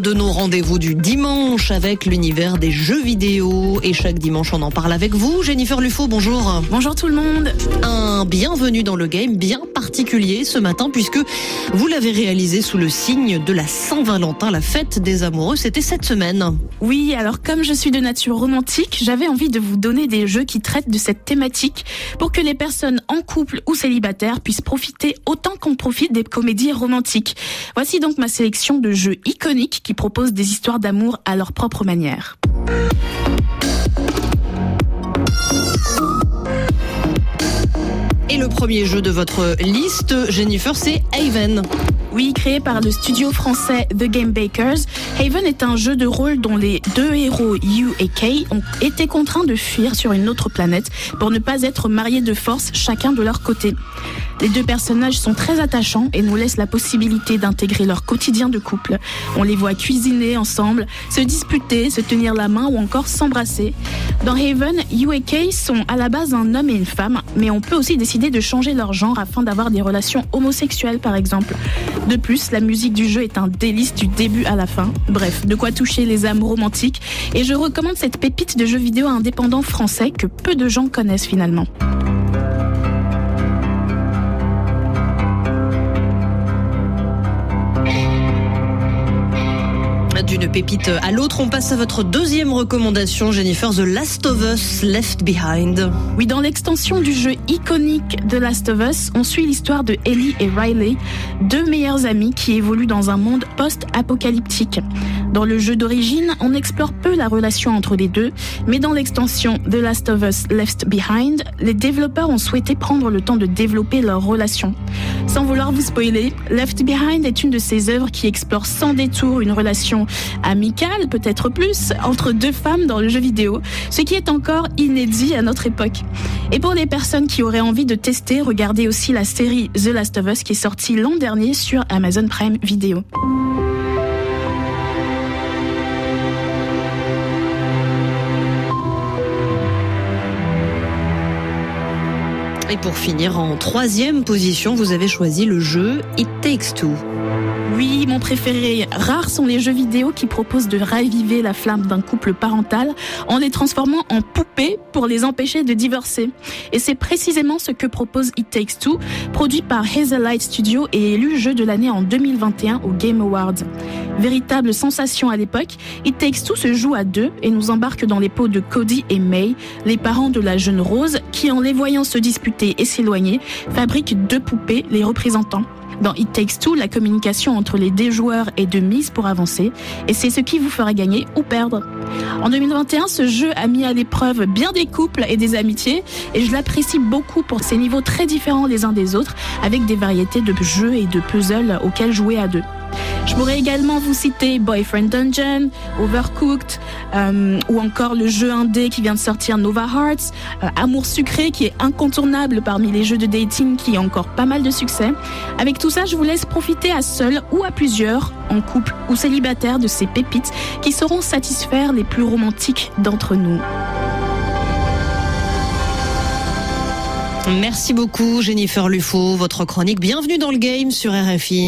de nos rendez-vous du dimanche avec l'univers des jeux vidéo. Et chaque dimanche, on en parle avec vous. Jennifer Lufo, bonjour. Bonjour tout le monde. Un bienvenue dans le game bien particulier ce matin puisque vous l'avez réalisé sous le signe de la Saint-Valentin, la fête des amoureux. C'était cette semaine. Oui, alors comme je suis de nature romantique, j'avais envie de vous donner des jeux qui traitent de cette thématique pour que les personnes en couple ou célibataires puissent profiter autant qu'on profite des comédies romantiques. Voici donc ma sélection de jeux iconiques qui proposent des histoires d'amour à leur propre manière. Et le premier jeu de votre liste, Jennifer, c'est Haven. Oui, créé par le studio français The Game Bakers, Haven est un jeu de rôle dont les deux héros, Yu et Kay, ont été contraints de fuir sur une autre planète pour ne pas être mariés de force chacun de leur côté. Les deux personnages sont très attachants et nous laissent la possibilité d'intégrer leur quotidien de couple. On les voit cuisiner ensemble, se disputer, se tenir la main ou encore s'embrasser. Dans Haven, Yu et Kay sont à la base un homme et une femme, mais on peut aussi décider de changer leur genre afin d'avoir des relations homosexuelles par exemple. De plus, la musique du jeu est un délice du début à la fin. Bref, de quoi toucher les âmes romantiques et je recommande cette pépite de jeux vidéo indépendant français que peu de gens connaissent finalement. D'une pépite à l'autre, on passe à votre deuxième recommandation, Jennifer, The Last of Us Left Behind. Oui, dans l'extension du jeu iconique The Last of Us, on suit l'histoire de Ellie et Riley, deux meilleurs amis qui évoluent dans un monde post-apocalyptique. Dans le jeu d'origine, on explore peu la relation entre les deux, mais dans l'extension The Last of Us Left Behind, les développeurs ont souhaité prendre le temps de développer leur relation. Sans vouloir vous spoiler, Left Behind est une de ces œuvres qui explore sans détour une relation amicale, peut-être plus, entre deux femmes dans le jeu vidéo, ce qui est encore inédit à notre époque. Et pour les personnes qui auraient envie de tester, regardez aussi la série The Last of Us qui est sortie l'an dernier sur Amazon Prime Video. Et pour finir, en troisième position, vous avez choisi le jeu It Takes Two. Oui, mon préféré. Rares sont les jeux vidéo qui proposent de raviver la flamme d'un couple parental en les transformant en poupées pour les empêcher de divorcer. Et c'est précisément ce que propose It Takes Two, produit par Hazelight Studio et élu jeu de l'année en 2021 au Game Awards. Véritable sensation à l'époque, It Takes Two se joue à deux et nous embarque dans les peaux de Cody et May, les parents de la jeune Rose, qui en les voyant se disputer et s'éloigner, fabriquent deux poupées les représentant. Dans It Takes Two, la communication entre les deux joueurs est de mise pour avancer et c'est ce qui vous fera gagner ou perdre. En 2021, ce jeu a mis à l'épreuve bien des couples et des amitiés et je l'apprécie beaucoup pour ses niveaux très différents les uns des autres avec des variétés de jeux et de puzzles auxquels jouer à deux. Je pourrais également vous citer Boyfriend Dungeon, Overcooked, euh, ou encore le jeu indé qui vient de sortir Nova Hearts, euh, Amour sucré qui est incontournable parmi les jeux de dating qui a encore pas mal de succès. Avec tout ça, je vous laisse profiter à seul ou à plusieurs, en couple ou célibataire, de ces pépites qui sauront satisfaire les plus romantiques d'entre nous. Merci beaucoup Jennifer Lufo, votre chronique. Bienvenue dans le game sur RFI.